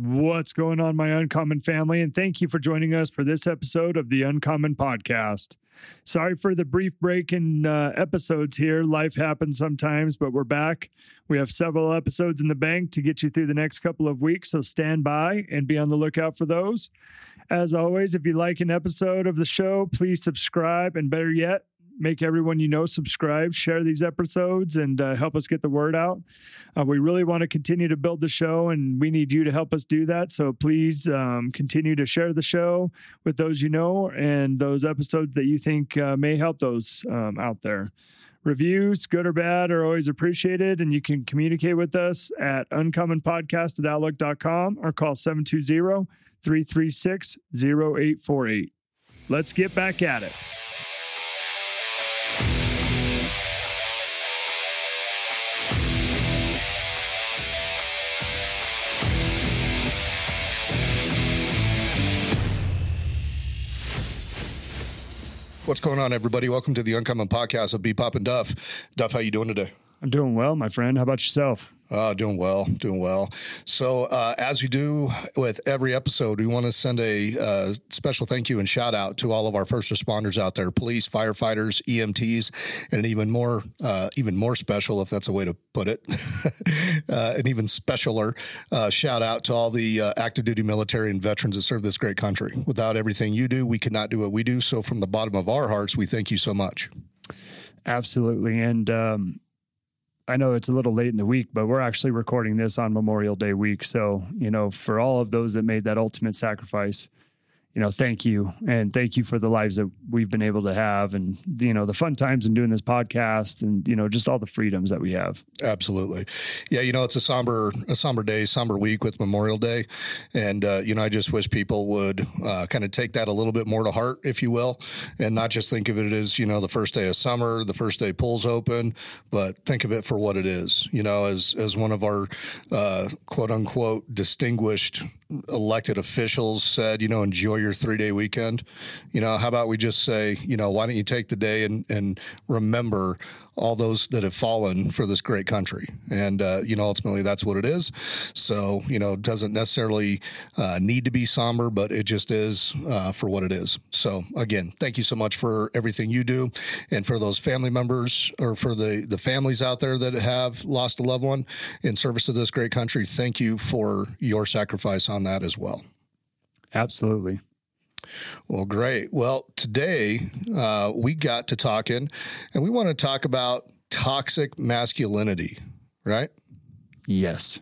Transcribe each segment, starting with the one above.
What's going on, my Uncommon family? And thank you for joining us for this episode of the Uncommon Podcast. Sorry for the brief break in uh, episodes here. Life happens sometimes, but we're back. We have several episodes in the bank to get you through the next couple of weeks, so stand by and be on the lookout for those. As always, if you like an episode of the show, please subscribe and better yet, make everyone you know subscribe, share these episodes, and uh, help us get the word out. Uh, we really want to continue to build the show, and we need you to help us do that. So please um, continue to share the show with those you know and those episodes that you think uh, may help those um, out there. Reviews, good or bad, are always appreciated, and you can communicate with us at uncommonpodcast at outlook.com or call 720 336 0848. Let's get back at it. What's going on, everybody? Welcome to the Uncommon Podcast of B Pop and Duff. Duff, how you doing today? I'm doing well, my friend. How about yourself? Uh, doing well, doing well. So, uh, as we do with every episode, we want to send a uh, special thank you and shout out to all of our first responders out there: police, firefighters, EMTs, and even more, uh, even more special, if that's a way to put it, uh, an even specialer uh, shout out to all the active duty military and veterans that serve this great country. Without everything you do, we could not do what we do. So, from the bottom of our hearts, we thank you so much. Absolutely, and. Um I know it's a little late in the week, but we're actually recording this on Memorial Day week. So, you know, for all of those that made that ultimate sacrifice, you know, thank you. And thank you for the lives that we've been able to have and, you know, the fun times in doing this podcast and, you know, just all the freedoms that we have. Absolutely. Yeah. You know, it's a somber, a somber day, somber week with Memorial Day. And, uh, you know, I just wish people would uh, kind of take that a little bit more to heart, if you will, and not just think of it as, you know, the first day of summer, the first day pools open, but think of it for what it is, you know, as, as one of our uh, quote unquote distinguished elected officials said, you know, enjoy your three day weekend. You know, how about we just say, you know, why don't you take the day and, and remember all those that have fallen for this great country. And, uh, you know, ultimately that's what it is. So, you know, it doesn't necessarily uh, need to be somber, but it just is uh, for what it is. So, again, thank you so much for everything you do. And for those family members or for the, the families out there that have lost a loved one in service to this great country, thank you for your sacrifice on that as well. Absolutely. Well, great. Well, today uh, we got to talking, and we want to talk about toxic masculinity, right? Yes.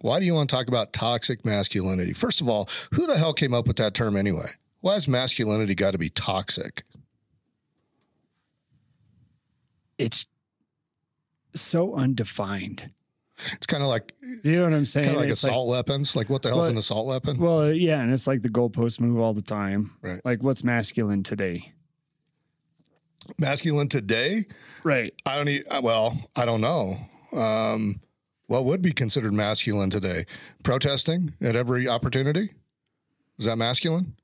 Why do you want to talk about toxic masculinity? First of all, who the hell came up with that term anyway? Why has masculinity got to be toxic? It's so undefined. It's kind of like you know what I'm saying. Kind of like it's assault like, weapons. Like what the hell's well, an assault weapon? Well, yeah, and it's like the goalposts move all the time. Right. Like what's masculine today? Masculine today? Right. I don't need. Uh, well, I don't know. Um, what would be considered masculine today? Protesting at every opportunity. Is that masculine?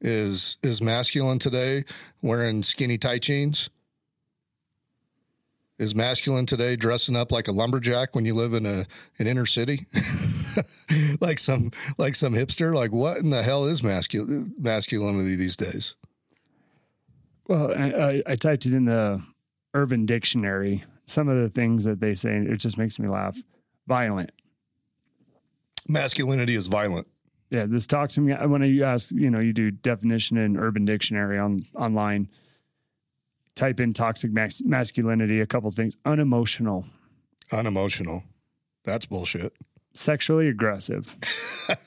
Is is masculine today wearing skinny tight jeans? Is masculine today dressing up like a lumberjack when you live in a an inner city? Like some like some hipster? Like what in the hell is masculine masculinity these days? Well I, I typed it in the urban dictionary. Some of the things that they say it just makes me laugh. Violent. Masculinity is violent. Yeah this talks to me when you ask you know you do definition in urban dictionary on online type in toxic mas- masculinity, a couple things unemotional, unemotional. That's bullshit. Sexually aggressive,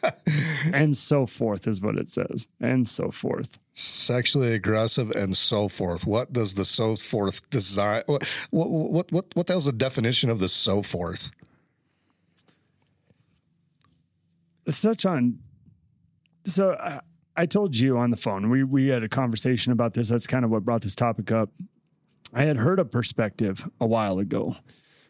and so forth is what it says, and so forth. Sexually aggressive and so forth. What does the so forth design? What what what what, what the hell's the definition of the so forth? Such on. So uh, I told you on the phone, we, we had a conversation about this. That's kind of what brought this topic up. I had heard a perspective a while ago,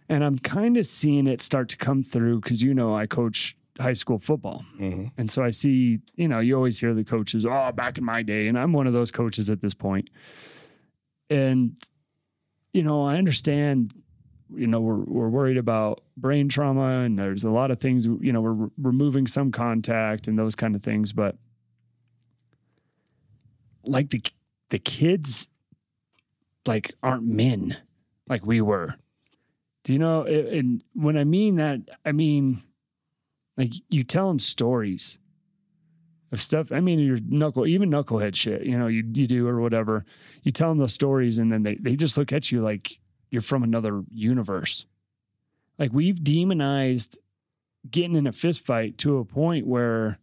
and I'm kind of seeing it start to come through because, you know, I coach high school football. Mm-hmm. And so I see, you know, you always hear the coaches, oh, back in my day. And I'm one of those coaches at this point. And, you know, I understand you know, we're we're worried about brain trauma, and there's a lot of things. You know, we're removing some contact and those kind of things, but like the the kids, like aren't men like we were. Do you know? And when I mean that, I mean like you tell them stories of stuff. I mean, your knuckle, even knucklehead shit, you know, you, you do or whatever. You tell them those stories and then they, they just look at you like you're from another universe. Like we've demonized getting in a fist fight to a point where,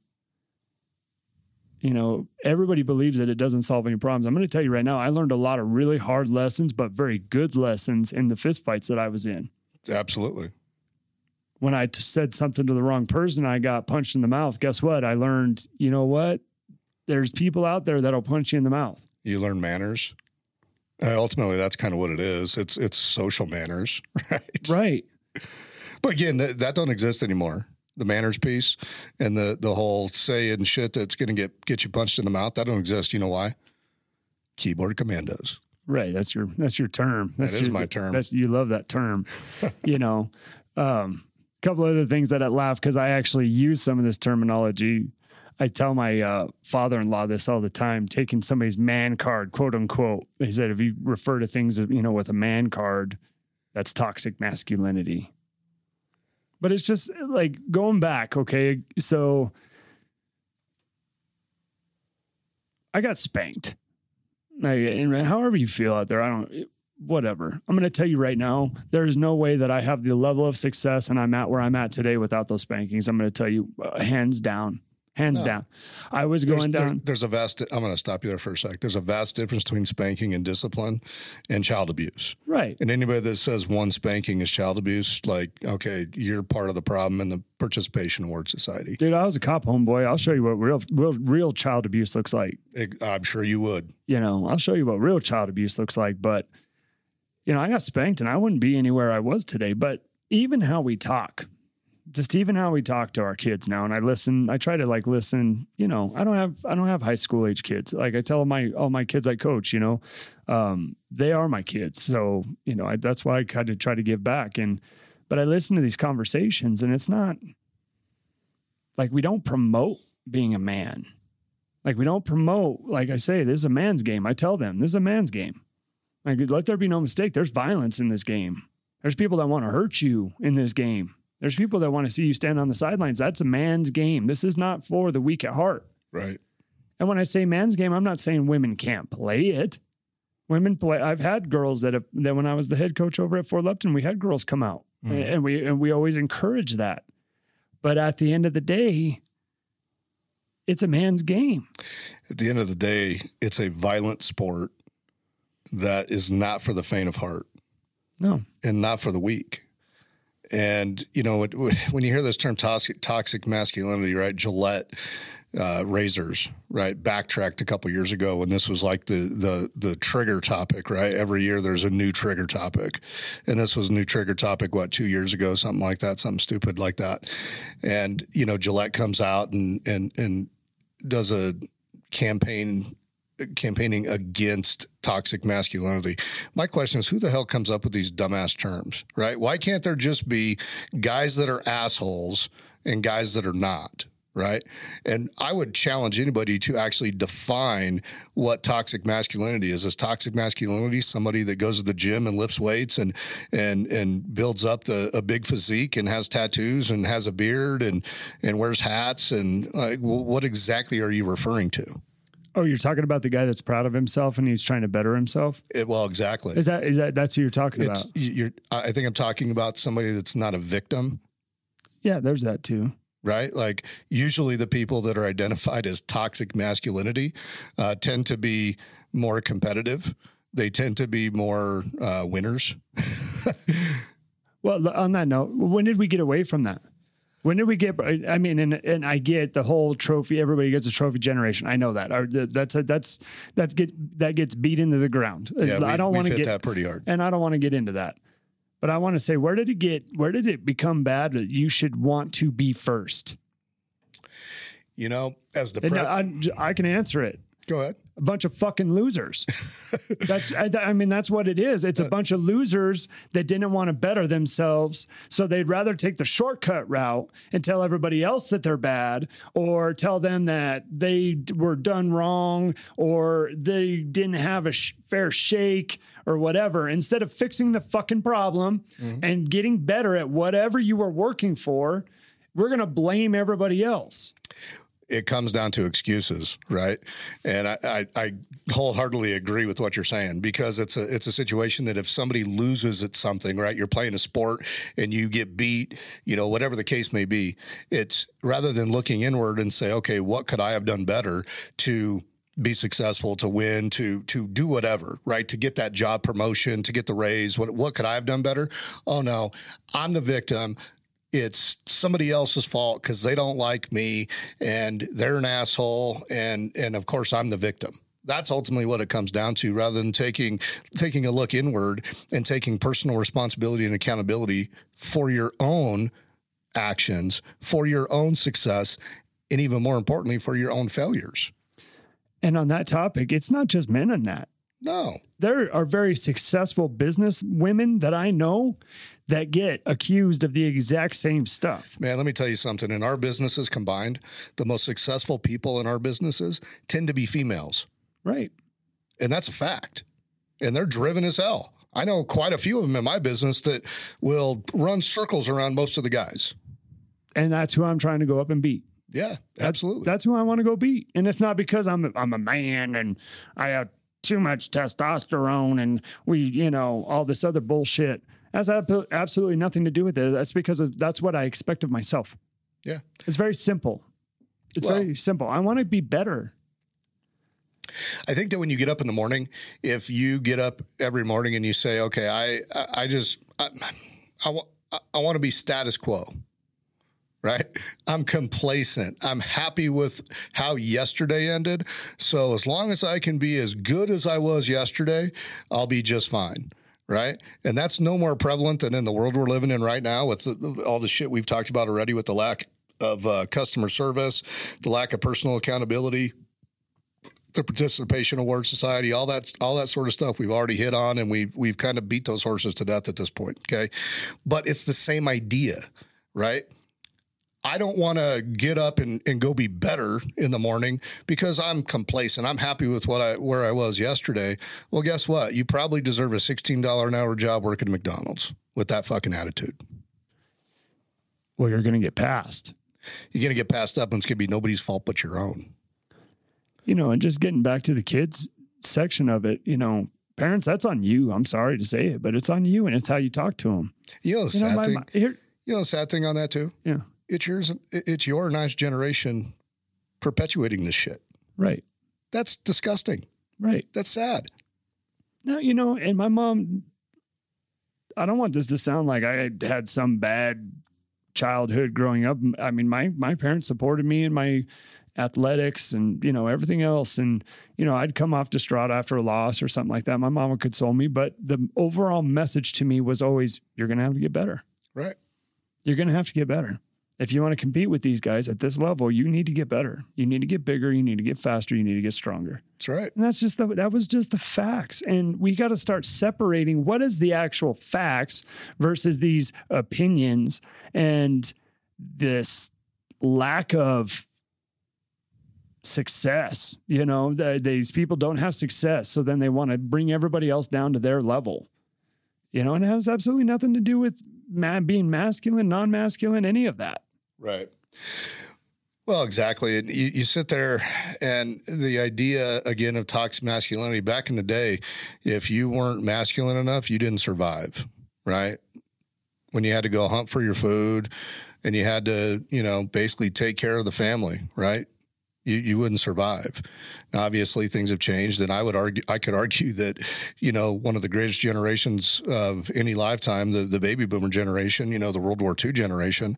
you know, everybody believes that it doesn't solve any problems. I'm going to tell you right now, I learned a lot of really hard lessons, but very good lessons in the fist fights that I was in. Absolutely when I t- said something to the wrong person, I got punched in the mouth. Guess what? I learned, you know what? There's people out there that'll punch you in the mouth. You learn manners. Uh, ultimately, that's kind of what it is. It's it's social manners, right? Right. But again, that, that don't exist anymore. The manners piece and the the whole saying shit that's going to get get you punched in the mouth that don't exist. You know why? Keyboard commandos. Right. That's your that's your term. That's that is your, my term. That's you love that term. you know, um, couple other things that I laugh because I actually use some of this terminology. I tell my uh, father-in-law this all the time, taking somebody's man card, quote unquote. He said, if you refer to things, you know, with a man card, that's toxic masculinity. But it's just like going back. Okay. So I got spanked. Like, and however you feel out there, I don't, whatever. I'm going to tell you right now, there is no way that I have the level of success and I'm at where I'm at today without those spankings. I'm going to tell you, uh, hands down, hands no. down. I was going there's, down. There, there's a vast. I'm going to stop you there for a sec. There's a vast difference between spanking and discipline, and child abuse. Right. And anybody that says one spanking is child abuse, like, okay, you're part of the problem in the participation award society. Dude, I was a cop homeboy. I'll show you what real, real, real child abuse looks like. I'm sure you would. You know, I'll show you what real child abuse looks like, but you know, I got spanked and I wouldn't be anywhere I was today. But even how we talk, just even how we talk to our kids now, and I listen, I try to like listen, you know, I don't have, I don't have high school age kids. Like I tell my, all my kids I coach, you know, um, they are my kids. So, you know, I, that's why I kind of try to give back. And, but I listen to these conversations and it's not like we don't promote being a man. Like we don't promote, like I say, this is a man's game. I tell them this is a man's game. Like, let there be no mistake. There's violence in this game. There's people that want to hurt you in this game. There's people that want to see you stand on the sidelines. That's a man's game. This is not for the weak at heart. Right. And when I say man's game, I'm not saying women can't play it. Women play. I've had girls that have that when I was the head coach over at Fort Lupton, we had girls come out, mm-hmm. and we and we always encourage that. But at the end of the day, it's a man's game. At the end of the day, it's a violent sport that is not for the faint of heart. No. And not for the weak. And, you know, when you hear this term toxic, toxic masculinity, right? Gillette uh, razors, right? Backtracked a couple years ago when this was like the, the, the trigger topic, right? Every year there's a new trigger topic. And this was a new trigger topic, what, two years ago, something like that, something stupid like that. And, you know, Gillette comes out and, and, and does a campaign campaigning against toxic masculinity. My question is who the hell comes up with these dumbass terms, right? Why can't there just be guys that are assholes and guys that are not? Right. And I would challenge anybody to actually define what toxic masculinity is. Is toxic masculinity somebody that goes to the gym and lifts weights and and and builds up the a big physique and has tattoos and has a beard and and wears hats and like what exactly are you referring to? Oh, you're talking about the guy that's proud of himself and he's trying to better himself. It, well, exactly. Is that is that that's who you're talking it's, about? You're. I think I'm talking about somebody that's not a victim. Yeah, there's that too. Right, like usually the people that are identified as toxic masculinity uh, tend to be more competitive. They tend to be more uh, winners. well, on that note, when did we get away from that? When did we get? I mean, and and I get the whole trophy. Everybody gets a trophy generation. I know that. That's a, that's that's get that gets beat into the ground. Yeah, I don't want to get that pretty hard, and I don't want to get into that. But I want to say, where did it get? Where did it become bad that you should want to be first? You know, as the pre- I, I, can answer it. Go ahead. A bunch of fucking losers. that's I, I mean that's what it is. It's a bunch of losers that didn't want to better themselves, so they'd rather take the shortcut route and tell everybody else that they're bad or tell them that they were done wrong or they didn't have a sh- fair shake or whatever instead of fixing the fucking problem mm-hmm. and getting better at whatever you were working for. We're going to blame everybody else. It comes down to excuses, right? And I, I, I wholeheartedly agree with what you're saying because it's a it's a situation that if somebody loses at something, right? You're playing a sport and you get beat, you know, whatever the case may be. It's rather than looking inward and say, okay, what could I have done better to be successful, to win, to to do whatever, right? To get that job promotion, to get the raise. What what could I have done better? Oh no, I'm the victim it's somebody else's fault because they don't like me and they're an asshole and and of course I'm the victim. That's ultimately what it comes down to, rather than taking taking a look inward and taking personal responsibility and accountability for your own actions, for your own success, and even more importantly, for your own failures. And on that topic, it's not just men on that. No. There are very successful business women that I know that get accused of the exact same stuff. Man, let me tell you something. In our businesses combined, the most successful people in our businesses tend to be females. Right. And that's a fact. And they're driven as hell. I know quite a few of them in my business that will run circles around most of the guys. And that's who I'm trying to go up and beat. Yeah, absolutely. That's who I want to go beat. And it's not because I'm a, I'm a man and I have too much testosterone and we, you know, all this other bullshit. Has absolutely nothing to do with it. That's because of, that's what I expect of myself. yeah. It's very simple. It's Well- very simple. I want to be better. I think that when you get up in the morning, if you get up every morning and you say, okay, I, I, I just, I, I, I- I want to be status quo, right? I'm complacent. I'm happy with how yesterday ended. So as long as I can be as good as I was yesterday, I'll be just fine. Right. And that's no more prevalent than in the world we're living in right now with the, all the shit we've talked about already with the lack of uh, customer service, the lack of personal accountability, the participation award society all that all that sort of stuff we've already hit on and we've we've kind of beat those horses to death at this point okay but it's the same idea right I don't want to get up and, and go be better in the morning because I'm complacent. I'm happy with what I where I was yesterday. Well, guess what? You probably deserve a $16 an hour job working at McDonald's with that fucking attitude. Well, you're going to get passed. You're going to get passed up and it's going to be nobody's fault but your own. you know, and just getting back to the kids section of it, you know, parents, that's on you. I'm sorry to say it, but it's on you and it's how you talk to them. You know the You know, sad my, thing. my- here, You know the sad thing on that too. yeah, It's yours. It's your next generation perpetuating this shit. right, That's disgusting. right. That's sad. No, you know, and my mom, I don't want this to sound like I had some bad childhood growing up. I mean, my my parents supported me in my athletics and you know everything else, and you know I'd come off distraught after a loss or something like that. My mom would console me, but the overall message to me was always, "You're going to have to get better. Right. You're going to have to get better." If you want to compete with these guys at this level, you need to get better. You need to get bigger. You need to get faster. You need to get stronger. That's right. And that's just the that was just the facts. And we got to start separating what is the actual facts versus these opinions and this lack of success. You know, the, these people don't have success, so then they want to bring everybody else down to their level. You know, and it has absolutely nothing to do with being masculine, non-masculine, any of that. Right. Well, exactly. You, you sit there, and the idea again of toxic masculinity. Back in the day, if you weren't masculine enough, you didn't survive. Right. When you had to go hunt for your food, and you had to, you know, basically take care of the family. Right. You you wouldn't survive. Now, obviously, things have changed, and I would argue I could argue that, you know, one of the greatest generations of any lifetime, the the baby boomer generation, you know, the World War II generation.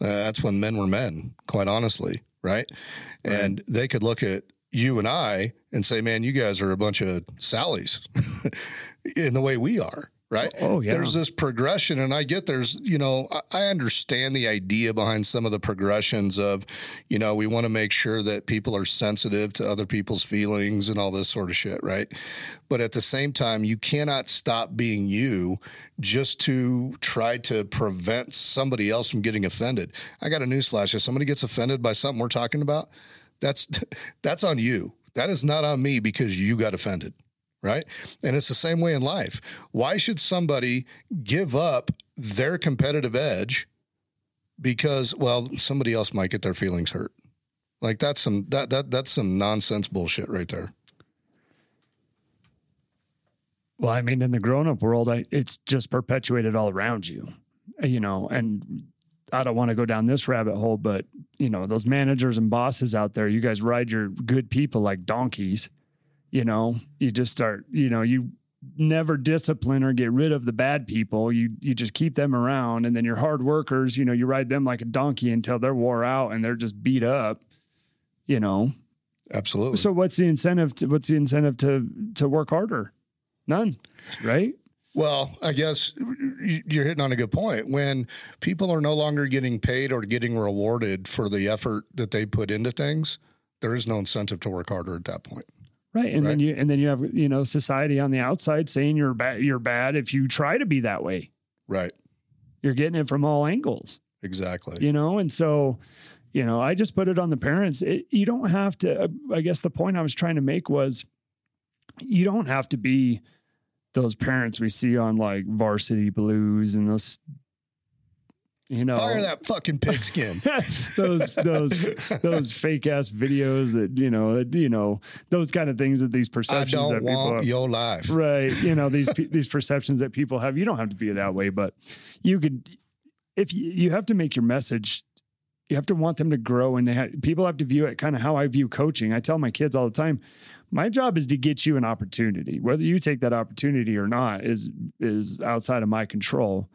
Uh, that's when men were men, quite honestly, right? And they could look at you and I and say, "Man, you guys are a bunch of Sallys," in the way we are, right? Oh, yeah. There's this progression, and I get there's, you know, I, I understand the idea behind some of the progressions of, you know, we want to make sure that people are sensitive to other people's feelings and all this sort of shit, right? But at the same time, you cannot stop being you just to try to prevent somebody else from getting offended. I got a newsflash: if somebody gets offended by something we're talking about, that's that's on you. That is not on me because you got offended right? And it's the same way in life. Why should somebody give up their competitive edge because well somebody else might get their feelings hurt? Like that's some that that that's some nonsense bullshit right there. Well, I mean, in the grown up world, I, it's just perpetuated all around you, you know, and I don't want to go down this rabbit hole, but you know, those managers and bosses out there, you guys ride your good people like donkeys. You know, you just start, you know, you never discipline or get rid of the bad people. You you just keep them around and then your hard workers, you know, you ride them like a donkey until they're wore out and they're just beat up, you know. Absolutely. So what's the incentive to what's the incentive to to work harder? None, right? Well, I guess you're hitting on a good point. When people are no longer getting paid or getting rewarded for the effort that they put into things, there is no incentive to work harder at that point. Right. And Right. then you and then you have, you know, society on the outside saying you're bad you're bad if you try to be that way. Right. You're getting it from all angles, Exactly. you know? And so, you know, I just put it on the parents. It, you don't have to uh, I guess the point I was trying to make was you don't have to be those parents we see on like varsity blues and those you know Fire that fucking pigskin. those those those fake ass videos that you know that you know those kind of things that these perceptions that don't people want have. your life. right you know these these perceptions that people have you don't have to be that way but you could if you, you have to make your message you have to want them to grow and they have, people have to view it kind of how I view coaching I tell my kids all the time my job is to get you an opportunity whether you take that opportunity or not is is outside of my control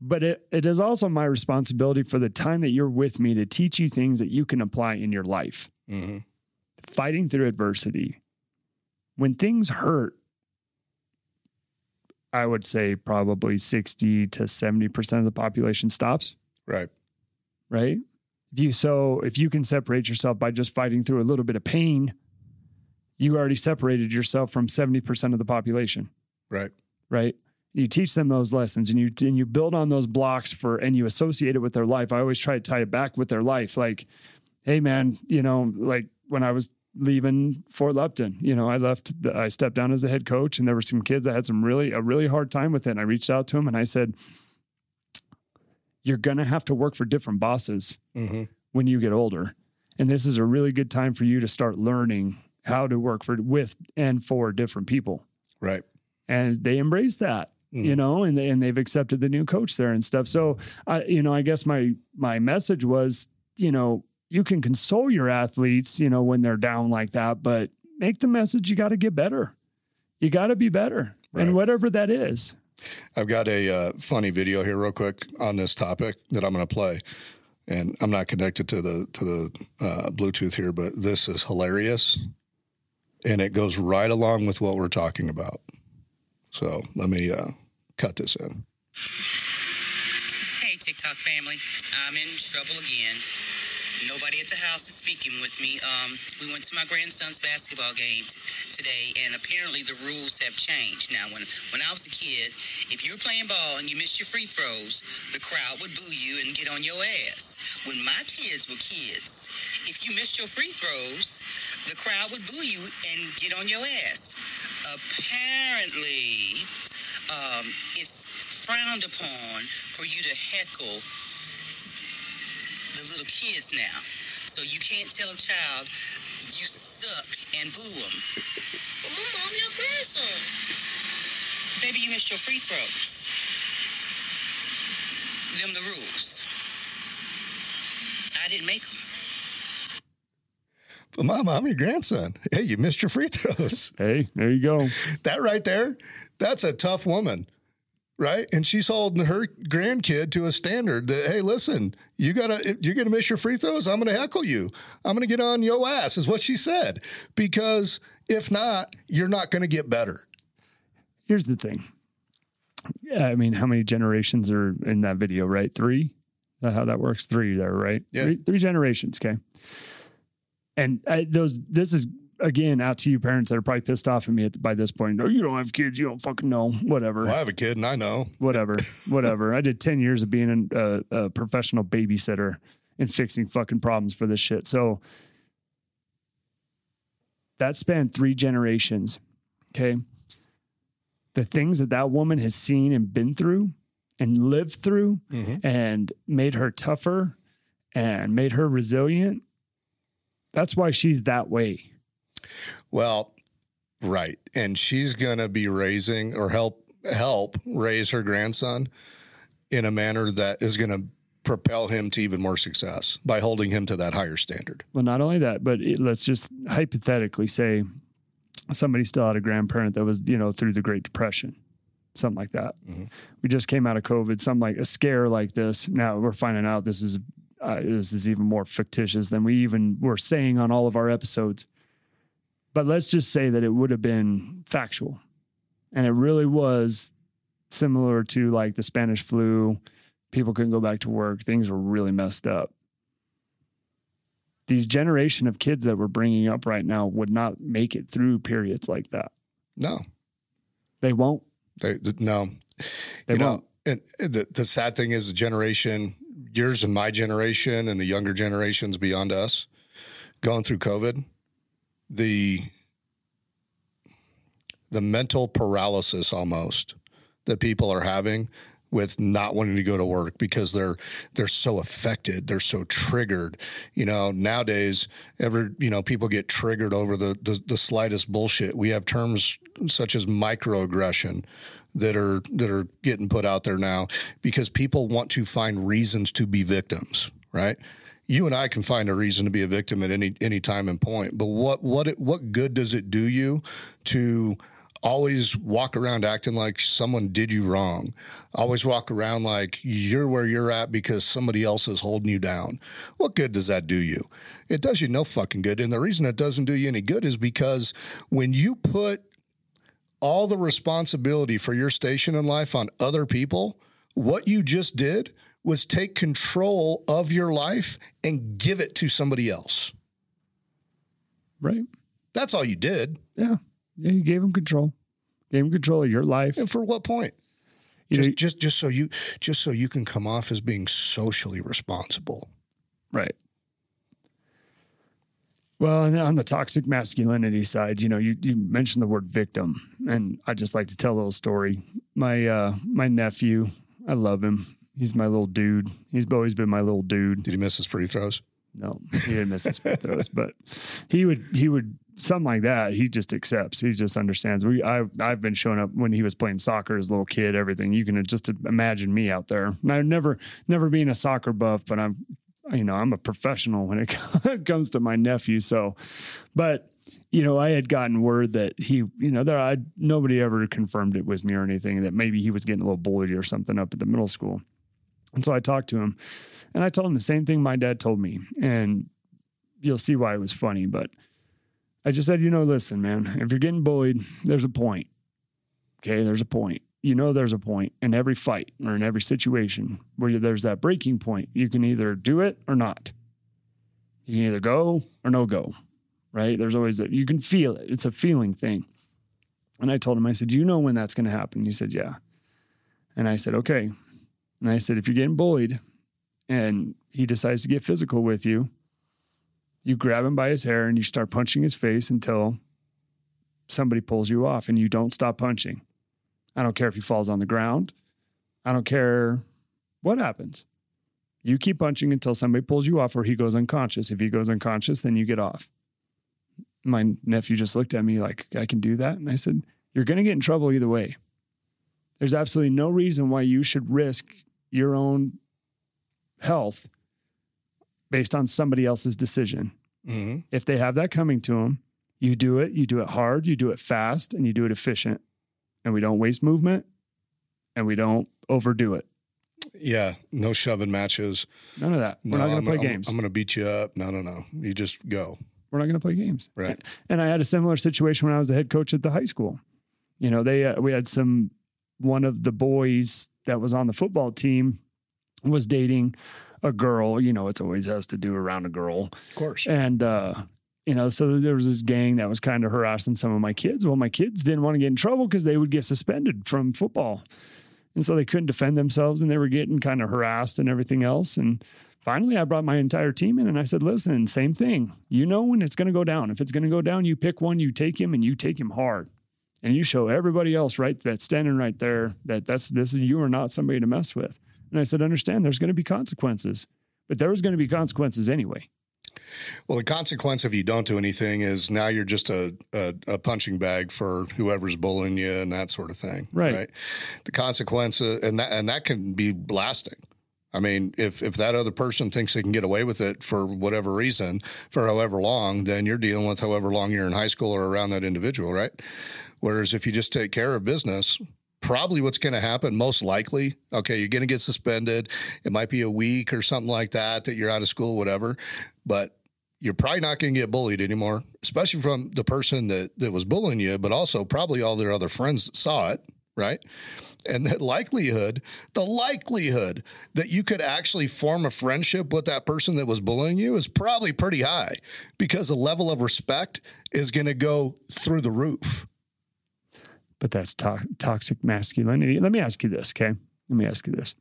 but it, it is also my responsibility for the time that you're with me to teach you things that you can apply in your life hmm fighting through adversity. When things hurt, I would say probably 60 to 70% of the population stops, Right. right? If you so if you can separate yourself by just fighting through a little bit of pain, you already separated yourself from 70% of the population, Right. right? You teach them those lessons and you and you build on those blocks for and you associate it with their life. I always try to tie it back with their life. Like, hey man, you know, like when I was leaving Fort Lupton, you know, I left, the, I stepped down as the head coach and there were some kids that had some really, a really hard time with it. And I reached out to them and I said, you're going to have to work for different bosses hmm when you get older. And this is a really good time for you to start learning how to work for with and for different people. Right. And they embrace that Mm. you know, and they, and they've accepted the new coach there and stuff. So, I, you know, I guess my my message was, you know, you can console your athletes, you know, when they're down like that, but make the message you got to get better. You got to be better, Right. and whatever that is. I've got a uh, funny video here, real quick, on this topic that I'm going to play, and I'm not connected to the to the uh, Bluetooth here, but this is hilarious, and it goes right along with what we're talking about. So let me uh, cut this in. Hey, TikTok family. I'm in trouble again. Nobody at the house is speaking with me. Um, we went to my grandson's basketball game t- today, and apparently the rules have changed. Now, when when I was a kid, if you were playing ball and you missed your free throws, the crowd would boo you and get on your ass. When my kids were kids, if you missed your free throws, the crowd would boo you and get on your ass. Apparently, um, it's frowned upon for you to heckle the little kids now. So you can't tell a child you suck and boo them. Well, Mom, I'm your grandson. Baby, you missed your free throws. Them the rules. I didn't make them. But mom, I'm your grandson. Hey, you missed your free throws. Hey, there you go. that right there, that's a tough woman, right? And she's holding her grandkid to a standard that, hey, listen, you gotta, you're gonna miss your free throws. I'm gonna heckle you. I'm gonna get on your ass, is what she said. Because if not, you're not gonna get better. Here's the thing. Yeah, I mean, how many generations are in that video, right? Three? Is that how that works? Three there, right? Yeah. Three, three generations. Okay. And I, those, this is again out to you parents that are probably pissed off at me at, by this point. No, you don't have kids. You don't fucking know. Whatever. Well, I have a kid and I know. Whatever. Whatever. I did 10 years of being an, a, a professional babysitter and fixing fucking problems for this shit. So that spanned three generations. Okay. The things that that woman has seen and been through and lived through Mhm. and made her tougher and made her resilient. That's why she's that way. Well, right. And she's going to be raising or help help raise her grandson in a manner that is going to propel him to even more success by holding him to that higher standard. Well, not only that, but it, let's just hypothetically say somebody still had a grandparent that was, you know, through the Great Depression, something like that. Mhm. We just came out of COVID, some like a scare like this. Now we're finding out this is uh, this is even more fictitious than we even were saying on all of our episodes. But let's just say that it would have been factual, and it really was similar to like the Spanish flu. People couldn't go back to work. Things were really messed up these generation of kids that we're bringing up right now would not make it through periods like that. No, They won't. they, no. They you won't. know, and the, the sad thing is the generation, yours and my generation and the younger generations beyond us going through COVID, the the mental paralysis almost that people are having with not wanting to go to work because they're they're so affected they're so triggered. You know nowadays ever you know people get triggered over the, the the slightest bullshit. We have terms such as microaggression that are that are getting put out there now because people want to find reasons to be victims right you and I can find a reason to be a victim at any any time and point but what what it, what good does it do you to always walk around acting like someone did you wrong. Always walk around like you're where you're at because somebody else is holding you down. What good does that do you? It does you no fucking good. And the reason it doesn't do you any good is because when you put all the responsibility for your station in life on other people, what you just did was take control of your life and give it to somebody else. Right. That's all you did. Yeah. Yeah. You gave them control. Gave them control of your life. And for what point? You just know, just just so you just so you can come off as being socially responsible. right. Well, and on the toxic masculinity side, you know, you, you mentioned the word victim, and I just like to tell a little story. My uh, my nephew, I love him. He's my little dude. He's always been my little dude. Did he miss his free throws? No, he didn't miss his free throws, but he would he would something like that. He just accepts. He just understands. We I I've been showing up when he was playing soccer as a little kid. Everything you can just imagine me out there. And I've never never being a soccer buff, but I'm you know I'm a professional when it comes to my nephew. So, but you know I had gotten word that he you know there I nobody ever confirmed it with me or anything that maybe he was getting a little bullied or something up at the middle school. And so I talked to him and I told him the same thing my dad told me. And you'll see why it was funny, but I just said, you know, listen, man, if you're getting bullied, there's a point. Okay, there's a point. You know, there's a point in every fight or in every situation where there's that breaking point. You can either do it or not. You can either go or no go, right? There's always that. You can feel it. It's a feeling thing. And I told him, I said, you know when that's going to happen? He said, yeah. And I said, okay. And I said, if you're getting bullied and he decides to get physical with you, you grab him by his hair and you start punching his face until somebody pulls you off and you don't stop punching. I don't care if he falls on the ground. I don't care what happens. You keep punching until somebody pulls you off or he goes unconscious. If he goes unconscious, then you get off. My nephew just looked at me like, I can do that. And I said, You're going to get in trouble either way. There's absolutely no reason why you should risk your own health based on somebody else's decision. Mm-hmm. If they have that coming to them, you do it, you do it hard, you do it fast, and you do it efficient. And we don't waste movement and we don't overdo it. Yeah, no shoving matches. None of that. We're No, not going to play I'm- games. I'm, going to beat you up. No, no, no. You just go. We're not going to play games. Right. And I had a similar situation when I was the head coach at the high school. You know, they uh, we had some one of the boys that was on the football team was dating a girl. You know, it's always has to do around a girl. Of course. And, uh, you know, so there was this gang that was kind of harassing some of my kids. Well, my kids didn't want to get in trouble because they would get suspended from football. And so they couldn't defend themselves and they were getting kind of harassed and everything else. And finally, I brought my entire team in and I said, listen, same thing. You know when it's going to go down. If it's going to go down, you pick one, you take him and you take him hard. And you show everybody else right that's standing right there that that's this is you are not somebody to mess with. And I said, understand there's going to be consequences, but there was going to be consequences anyway. Well, the consequence if you don't do anything is now you're just a, a, a, punching bag for whoever's bullying you and that sort of thing. Right. right? The consequence, uh, and that and that can be lasting. I mean, if if that other person thinks they can get away with it for whatever reason for however long, then you're dealing with however long you're in high school or around that individual, right? Whereas if you just take care of business, probably what's going to happen most likely okay you're going to get suspended it might be a week or something like that that you're out of school whatever but you're probably not going to get bullied anymore especially from the person that that was bullying you but also probably all their other friends that saw it right and the likelihood the likelihood that you could actually form a friendship with that person that was bullying you is probably pretty high because the level of respect is going to go through the roof but that's to- toxic masculinity. Let me ask you this, okay? Let me ask you this.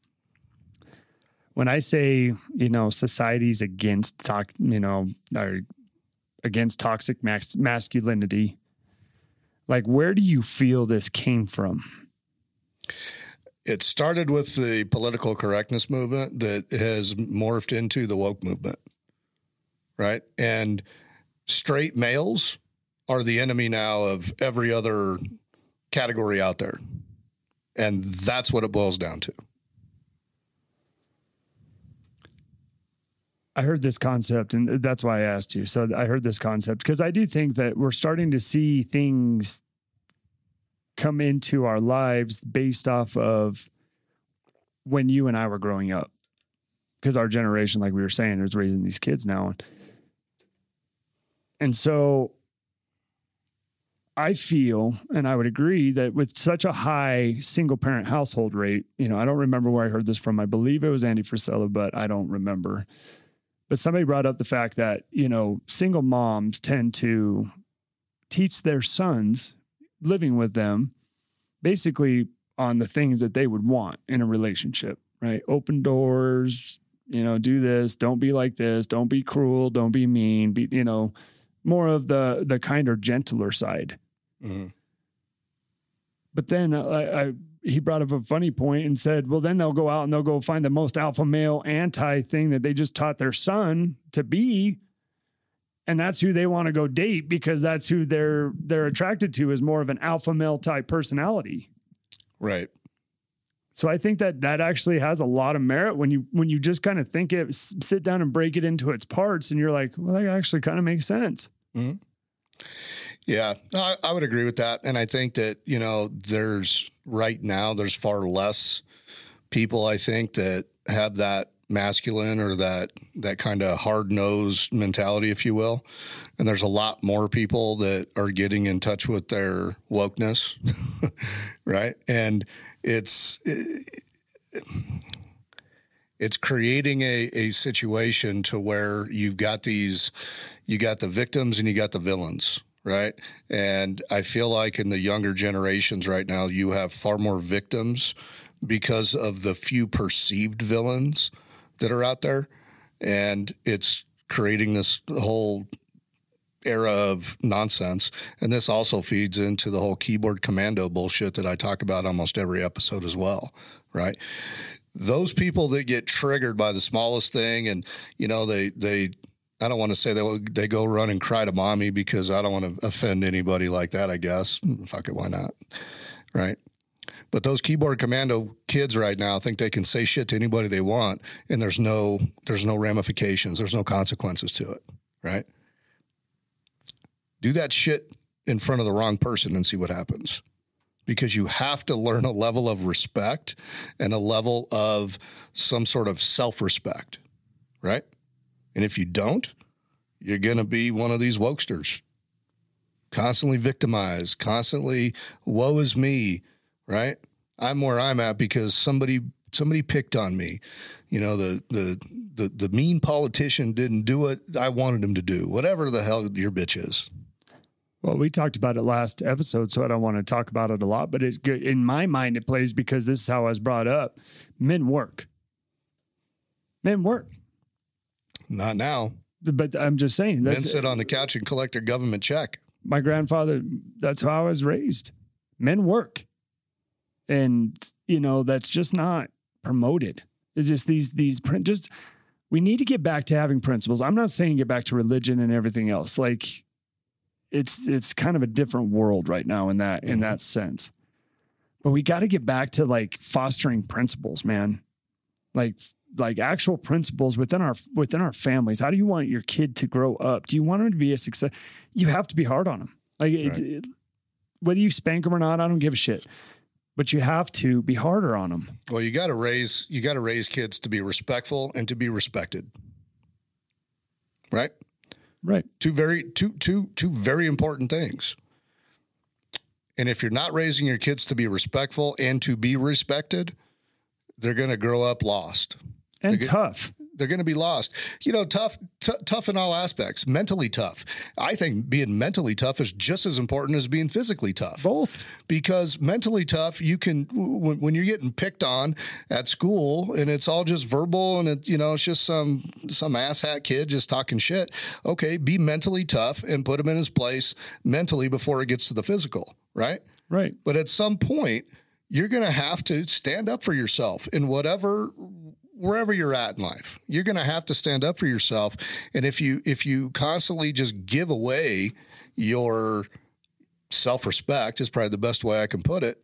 When I say, you know, society's against talk, you know, or against toxic mas- masculinity, like where do you feel this came from? It started with the political correctness movement that has morphed into the woke movement. Right? And straight males are the enemy now of every other category out there. And that's what it boils down to. I heard this concept, and that's why I asked you. So I heard this concept because I do think that we're starting to see things come into our lives based off of when you and I were growing up. Because our generation, like we were saying, is raising these kids now. And so I feel, and I would agree, that with such a high single parent household rate, you know, I don't remember where I heard this from. I believe it was Andy Frisella, but I don't remember. But somebody brought up the fact that, you know, single moms tend to teach their sons living with them basically on the things that they would want in a relationship, right? Open doors, you know, do this, don't be like this, don't be cruel, don't be mean, be, you know, more of the the kinder, gentler side Mm-hmm. But then I, I, he brought up a funny point and said, well, then they'll go out and they'll go find the most alpha male anti thing that they just taught their son to be. And that's who they want to go date because that's who they're they're attracted to is more of an alpha male type personality. Right. So I think that that actually has a lot of merit when you when you just kind of think it, sit down and break it into its parts, and you're like, well, that actually kind of makes sense. Mm-hmm. Yeah, I, I would agree with that. And I think that, you know, there's right now, there's far less people, I think, that have that masculine or that that kind of hard nosed mentality, if you will. And there's a lot more people that are getting in touch with their wokeness, right? And it's it, it's creating a, a situation to where you've got these you got the victims and you got the villains right? And I feel like in the younger generations right now, you have far more victims because of the few perceived villains that are out there. And it's creating this whole era of nonsense. And this also feeds into the whole keyboard commando bullshit that I talk about almost every episode as well, right? Those people that get triggered by the smallest thing and, you know, they, they, I don't want to say that they go run and cry to mommy because I don't want to offend anybody like that. I guess mm, fuck it, why not? Right. But those keyboard commando kids right now think they can say shit to anybody they want, and there's no there's no ramifications, there's no consequences to it. Right. Do that shit in front of the wrong person and see what happens. Because you have to learn a level of respect and a level of some sort of self respect. Right. And if you don't, you're going to be one of these wokesters, constantly victimized, constantly, woe is me, right? I'm where I'm at because somebody somebody picked on me. You know, the the the the mean politician didn't do what I wanted him to do. Whatever the hell your bitch is. Well, we talked about it last episode, so I don't want to talk about it a lot. But it, in my mind, it plays because this is how I was brought up. Men work. Men work. Not now. But I'm just saying. Men sit on the couch and collect their government check. My grandfather. That's how I was raised. Men work, and you know that's just not promoted. It's just these these just. We need to get back to having principles. I'm not saying get back to religion and everything else. Like it's it's kind of a different world right now in that in mm-hmm. that sense. But we got to get back to like fostering principles, man. Like like actual principles within our within our families. How do you want your kid to grow up? Do you want him to be a success? You have to be hard on him. Like right. it, it, whether you spank them or not, I don't give a shit. But you have to be harder on them. Well, you got to raise you got to raise kids to be respectful and to be respected. Right? Right. Two very two two two very important things. And if you're not raising your kids to be respectful and to be respected, they're going to grow up lost and they're tough. they're going to be lost. You know, tough, t- tough in all aspects. Mentally tough. I think being mentally tough is just as important as being physically tough. Both, because mentally tough, you can when, when you're getting picked on at school and it's all just verbal and it you know it's just some some asshat kid just talking shit. Okay, be mentally tough and put him in his place mentally before it gets to the physical. Right. Right. But at some point you're going to have to stand up for yourself in whatever wherever you're at in life you're going to have to stand up for yourself. And if you if you constantly just give away your self-respect is probably the best way i can put it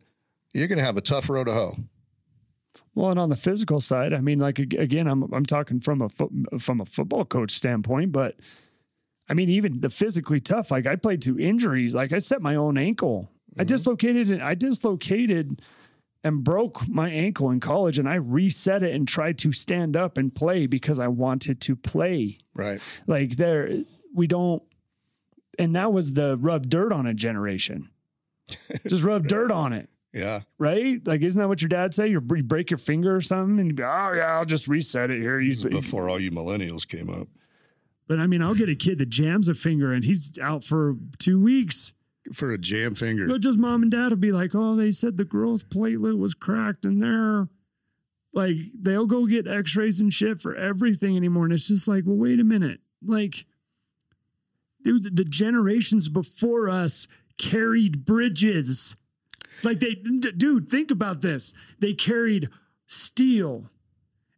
you're going to have a tough road to hoe. Well and on the physical side i mean like again i'm i'm talking from a fo- from a football coach standpoint but i mean even the physically tough like i played through injuries. Like i set my own ankle. Mm-hmm. i dislocated it, i dislocated and broke my ankle in college and I reset it and tried to stand up and play because I wanted to play. Right. Like there we don't and that was the rub dirt on a generation. Just rub right. dirt on it. Yeah. Right? Like, isn't that what your dad say? You break your finger or something and you be, oh, yeah, I'll just reset it here. Before all you millennials came up. But I mean, I'll get a kid that jams a finger and he's out for two weeks for a jam finger. But just mom and dad will be like, oh, they said the growth platelet was cracked and they're like, they'll go get x rays and shit for everything anymore. And it's just like, well, wait a minute. Like, dude, the generations before us carried bridges. Like, they, dude, think about this. They carried steel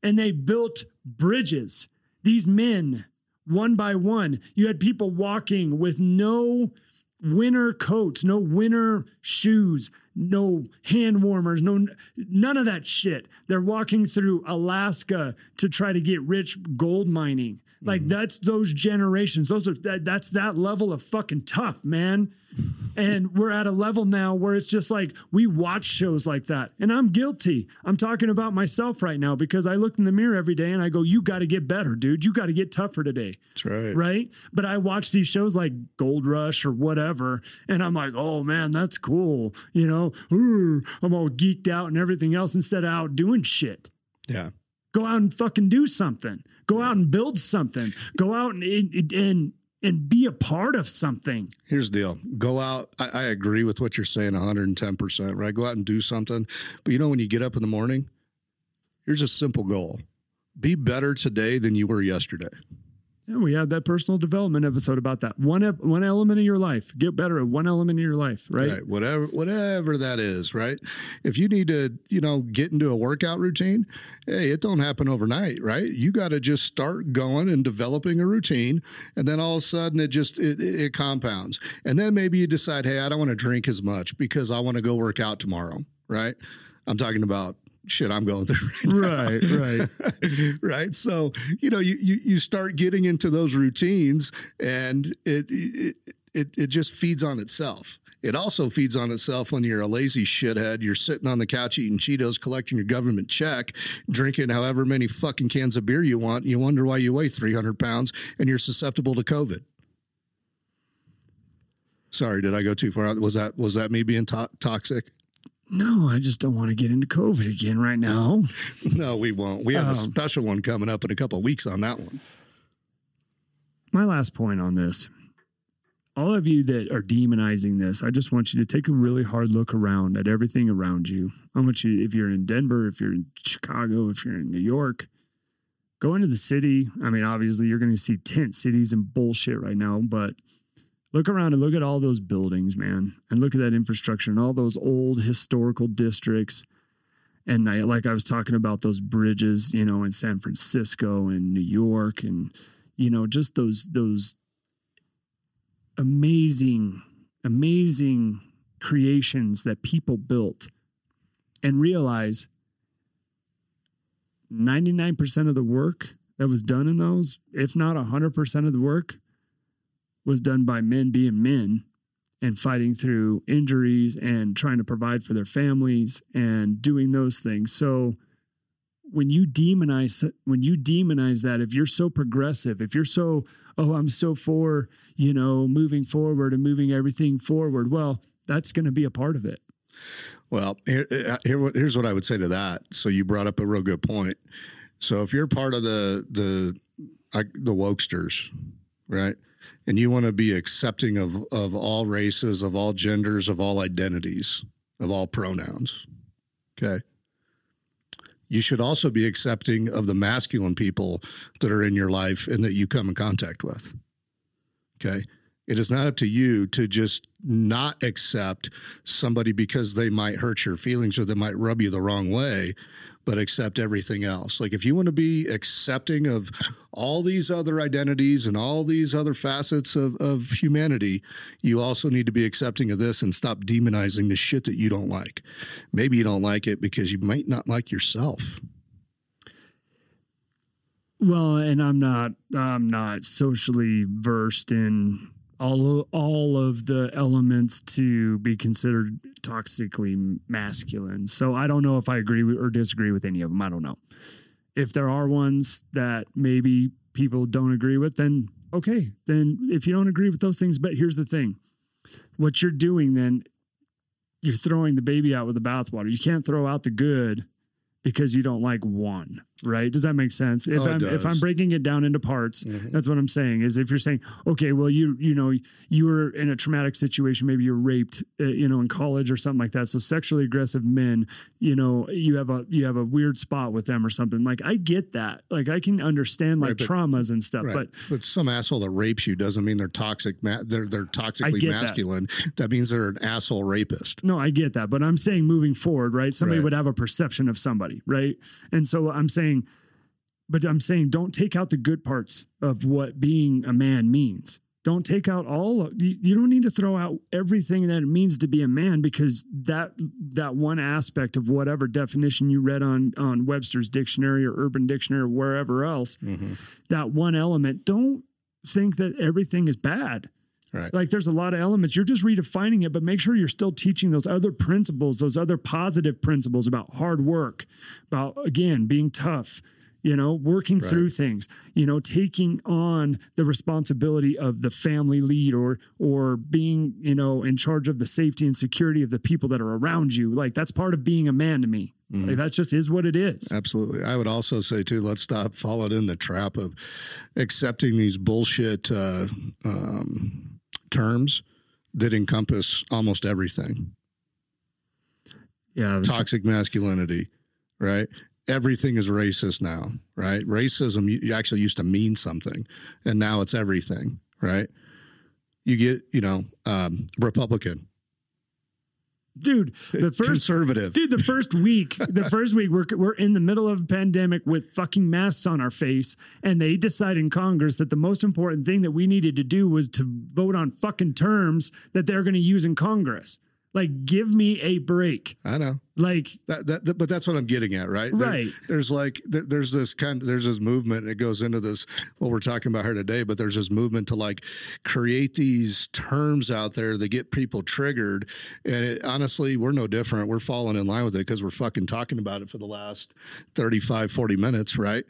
and they built bridges. These men, one by one, you had people walking with no winter coats, no winter shoes, no hand warmers, no none of that shit. They're walking through Alaska to try to get rich gold mining. Like mm-hmm. that's those generations. Those are that, that's that level of fucking tough, man. And we're at a level now where it's just like we watch shows like that. And I'm guilty. I'm talking about myself right now because I look in the mirror every day and I go, You got to get better, dude. You got to get tougher today. That's right. Right. But I watch these shows like Gold Rush or whatever. And I'm like, Oh man, that's cool. You know, I'm all geeked out and everything else instead of out doing shit. Yeah. Go out and fucking do something. Go out and build something. Go out and and and be a part of something. Here's the deal. Go out. I, I agree with what you're saying 110%, right? Go out and do something. But you know, when you get up in the morning, here's a simple goal be better today than you were yesterday. Yeah, we had that personal development episode about that. One one element of your life, get better at one element of your life, right? Right. Whatever whatever that is, right? If you need to, you know, get into a workout routine, hey, it don't happen overnight, right? You got to just start going and developing a routine, and then all of a sudden it just it, it compounds, and then maybe you decide, hey, I don't want to drink as much because I want to go work out tomorrow, right? I'm talking about shit I'm going through right Right, right. right. So, you know, you, you you start getting into those routines and it it it, it just feeds on itself. It also feeds on itself when you're a lazy shithead. You're sitting on the couch eating Cheetos, collecting your government check, drinking however many fucking cans of beer you want. You wonder why you weigh 300 pounds and you're susceptible to COVID. Sorry, did I go too far? Was that was that me being to- toxic? No, I just don't want to get into COVID again right now. No, we won't. We have Um, a special one coming up in a couple of weeks on that one. My last point on this all of you that are demonizing this, I just want you to take a really hard look around at everything around you. I want you, if you're in Denver, if you're in Chicago, if you're in New York, go into the city. I mean, obviously, you're going to see tent cities and bullshit right now, but look around and look at all those buildings, man, and look at that infrastructure and all those old historical districts. And I, like I was talking about those bridges, you know, in San Francisco and New York, and you know, just those those amazing, amazing creations that people built, and realize 99% of the work that was done in those, if not 100% of the work, was done by men being men and fighting through injuries and trying to provide for their families and doing those things. So when you demonize when you demonize that if you're so progressive, if you're so oh I'm so for, you know, moving forward and moving everything forward, well, that's going to be a part of it. Well, here, here, here's what I would say to that. So you brought up a real good point. So if you're part of the the like the wokesters, right, and you want to be accepting of of all races, of all genders, of all identities, of all pronouns, okay, you should also be accepting of the masculine people that are in your life and that you come in contact with. Okay. It is not up to you to just not accept somebody because they might hurt your feelings or they might rub you the wrong way, but accept everything else. Like if you want to be accepting of all these other identities and all these other facets of, of humanity, you also need to be accepting of this and stop demonizing the shit that you don't like. Maybe you don't like it because you might not like yourself. Well, and I'm not I'm not socially versed in all all of the elements to be considered toxically masculine. So I don't know if I agree or disagree with any of them. I don't know. If there are ones that maybe people don't agree with, then okay. Then if you don't agree with those things, but here's the thing. What you're doing then you're throwing the baby out with the bathwater. You can't throw out the good because you don't like one, right? Does that make sense? If Oh, I'm if I'm breaking it down into parts, Mhm. that's what I'm saying. Is if you're saying, okay, well, you you know you were in a traumatic situation, maybe you're raped, uh, you know, in college or something like that. So sexually aggressive men, you know, you have a you have a weird spot with them or something. Like I get that. Like I can understand like Right, but- traumas and stuff, Right. but But, some asshole that rapes you doesn't mean they're toxic. Ma- they're they're toxically get that. masculine. That. means they're an asshole rapist. No, I get that, but I'm saying moving forward, right? Somebody Right. would have a perception of somebody, right? And so I'm saying, but I'm saying, don't take out the good parts of what being a man means. Don't take out all. Of, you, you don't need to throw out everything that it means to be a man because that that one aspect of whatever definition you read on on Webster's dictionary or Urban Dictionary or wherever else, mm-hmm. that one element. Don't think that everything is bad. Right. Like there's a lot of elements. You're just redefining it, but make sure you're still teaching those other principles, those other positive principles about hard work, about again being tough, you know, working Right. through things, you know, taking on the responsibility of the family lead or or being, you know, in charge of the safety and security of the people that are around you. Like that's part of being a man to me. Like that just is what it is. Absolutely. I would also say too, let's stop falling in the trap of accepting these bullshit uh, um, terms that encompass almost everything. Yeah. Toxic masculinity, right? Everything is racist now, right? Racism you- actually used to mean something, and now it's everything, right? You get, you know, um, Republican, Dude, the first conservative. Dude, the first week, the first week, we're, we're in the middle of a pandemic with fucking masks on our face. And they decide in Congress that the most important thing that we needed to do was to vote on fucking terms that they're going to use in Congress. Like, give me a break. I know. Like, That, that, that- but that's what I'm getting at, right? There- Right. there's like there, there's this kind of, there's this movement. and It goes into this what we're talking about here today, but there's this movement to like create these terms out there that get people triggered. And it, honestly, we're no different. We're falling in line with it because we're fucking talking about it for the last 35, 40 minutes, right?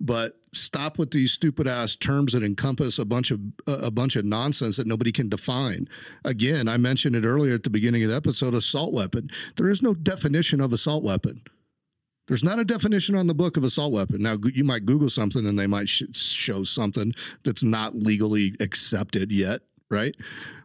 But stop with these stupid ass terms that encompass a bunch of a bunch of nonsense that nobody can define. Again, I mentioned it earlier at the beginning of the episode. Assault weapon. There is no definition of assault weapon. There's not a definition on the book of assault weapon. Now you might Google something and they might sh- show something that's not legally accepted yet, right?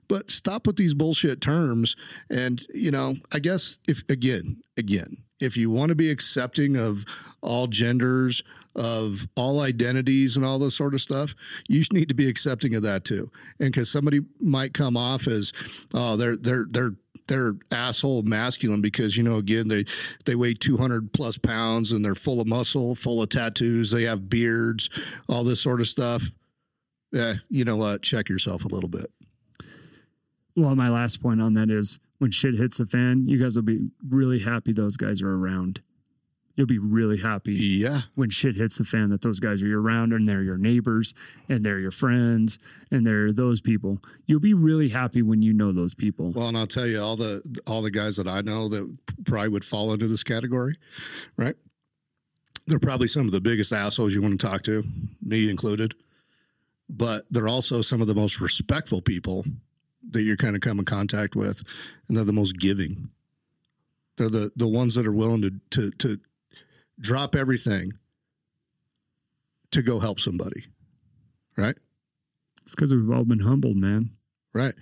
But stop with these bullshit terms. And you know, I guess if again, again, if you want to be accepting of all genders, of all identities and all this sort of stuff, you need to be accepting of that too. And because somebody might come off as, oh, they're they're they're they're asshole masculine because you know again they they weigh 200 plus pounds and they're full of muscle full of tattoos they have beards all this sort of stuff. Yeah you know what? Check yourself a little bit. Well my last point on that is when shit hits the fan you guys will be really happy those guys are around you'll be really happy yeah. when shit hits the fan that those guys are your around and they're your neighbors and they're your friends and they're those people. You'll be really happy when you know those people. Well and i'll tell you all the all the guys that i know that probably would fall into this category right? They're probably some of the biggest assholes you want to talk to me included. But they're also some of the most respectful people that you're kind of come in contact with and they're the most giving. They're the the ones that are willing to to to drop everything to go help somebody. Right? It's because we've all been humbled, man. Right.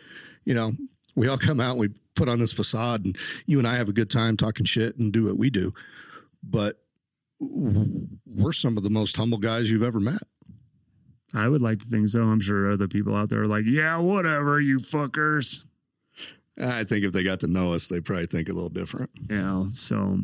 You know, we all come out and we put on this facade and you and I have a good time talking shit and do what we do. But we're some of the most humble guys you've ever met. I would like to think so. I'm sure other people out there are like, yeah, whatever, you fuckers. I think if they got to know us, they probably think a little different. Yeah. So,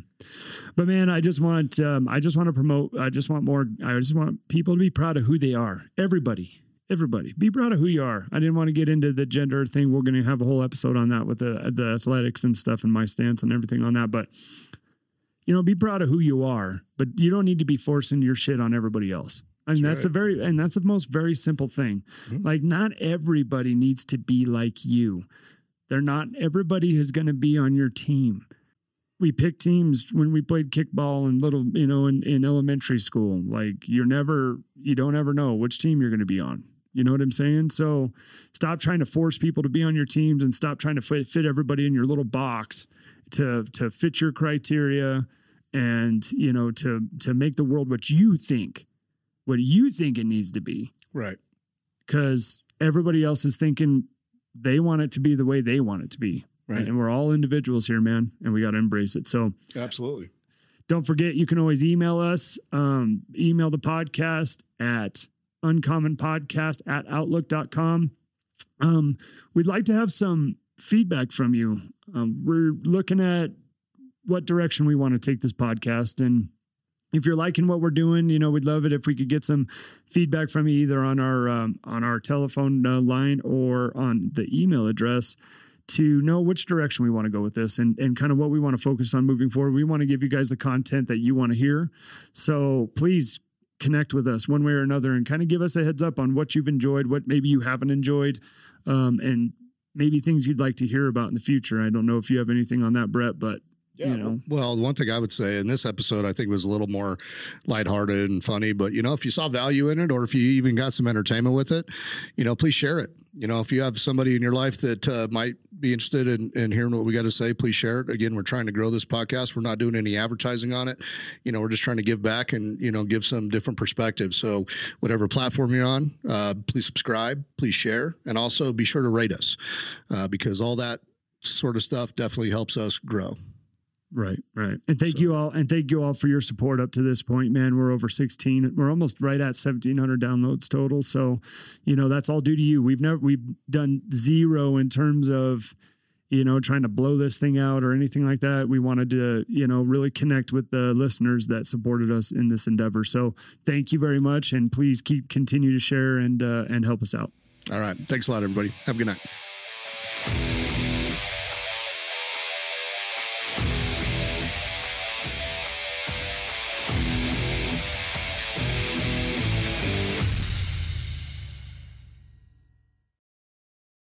but man, I just want, um, I just want to promote. I just want more. I just want people to be proud of who they are. Everybody, everybody, be proud of who you are. I didn't want to get into the gender thing. We're going to have a whole episode on that with the the athletics and stuff and my stance and everything on that. But you know, be proud of who you are. But you don't need to be forcing your shit on everybody else. And that's, that's right. the very and that's the most very simple thing. Mm-hmm. Like not everybody needs to be like you. They're not everybody is going to be on your team. We picked teams when we played kickball and little, you know, in, in elementary school. Like you're never, you don't ever know which team you're going to be on. You know what I'm saying? So stop trying to force people to be on your teams and stop trying to fit, fit everybody in your little box to to fit your criteria and you know to to make the world what you think what you think it needs to be. Right. Cuz everybody else is thinking they want it to be the way they want it to be. Right. And we're all individuals here, man, and we got to embrace it. So, absolutely. Don't forget, you can always email us, um, email the podcast at uncommonpodcast at outlook.com. Um, we'd like to have some feedback from you. Um, we're looking at what direction we want to take this podcast and if you're liking what we're doing, you know, we'd love it if we could get some feedback from you either on our um, on our telephone uh, line or on the email address to know which direction we want to go with this and, and kind of what we want to focus on moving forward. We want to give you guys the content that you want to hear. So please connect with us one way or another and kind of give us a heads up on what you've enjoyed, what maybe you haven't enjoyed, um, and maybe things you'd like to hear about in the future. I don't know if you have anything on that, Brett, but yeah. You know? Well, one thing I would say in this episode, I think was a little more lighthearted and funny. But, you know, if you saw value in it or if you even got some entertainment with it, you know, please share it. You know, if you have somebody in your life that uh, might be interested in, in hearing what we got to say, please share it. Again, we're trying to grow this podcast. We're not doing any advertising on it. You know, we're just trying to give back and, you know, give some different perspectives. So, whatever platform you're on, uh, please subscribe, please share, and also be sure to rate us uh, because all that sort of stuff definitely helps us grow. Right, right. And thank so. you all, and thank you all for your support up to this point, man. We're over 16. We're almost right at 1700 downloads total. So, you know, that's all due to you. We've never, we've done zero in terms of, you know, trying to blow this thing out or anything like that. We wanted to, you know, really connect with the listeners that supported us in this endeavor. So thank you very much. And please keep continue to share and, uh, and help us out. All right. Thanks a lot, everybody. Have a good night.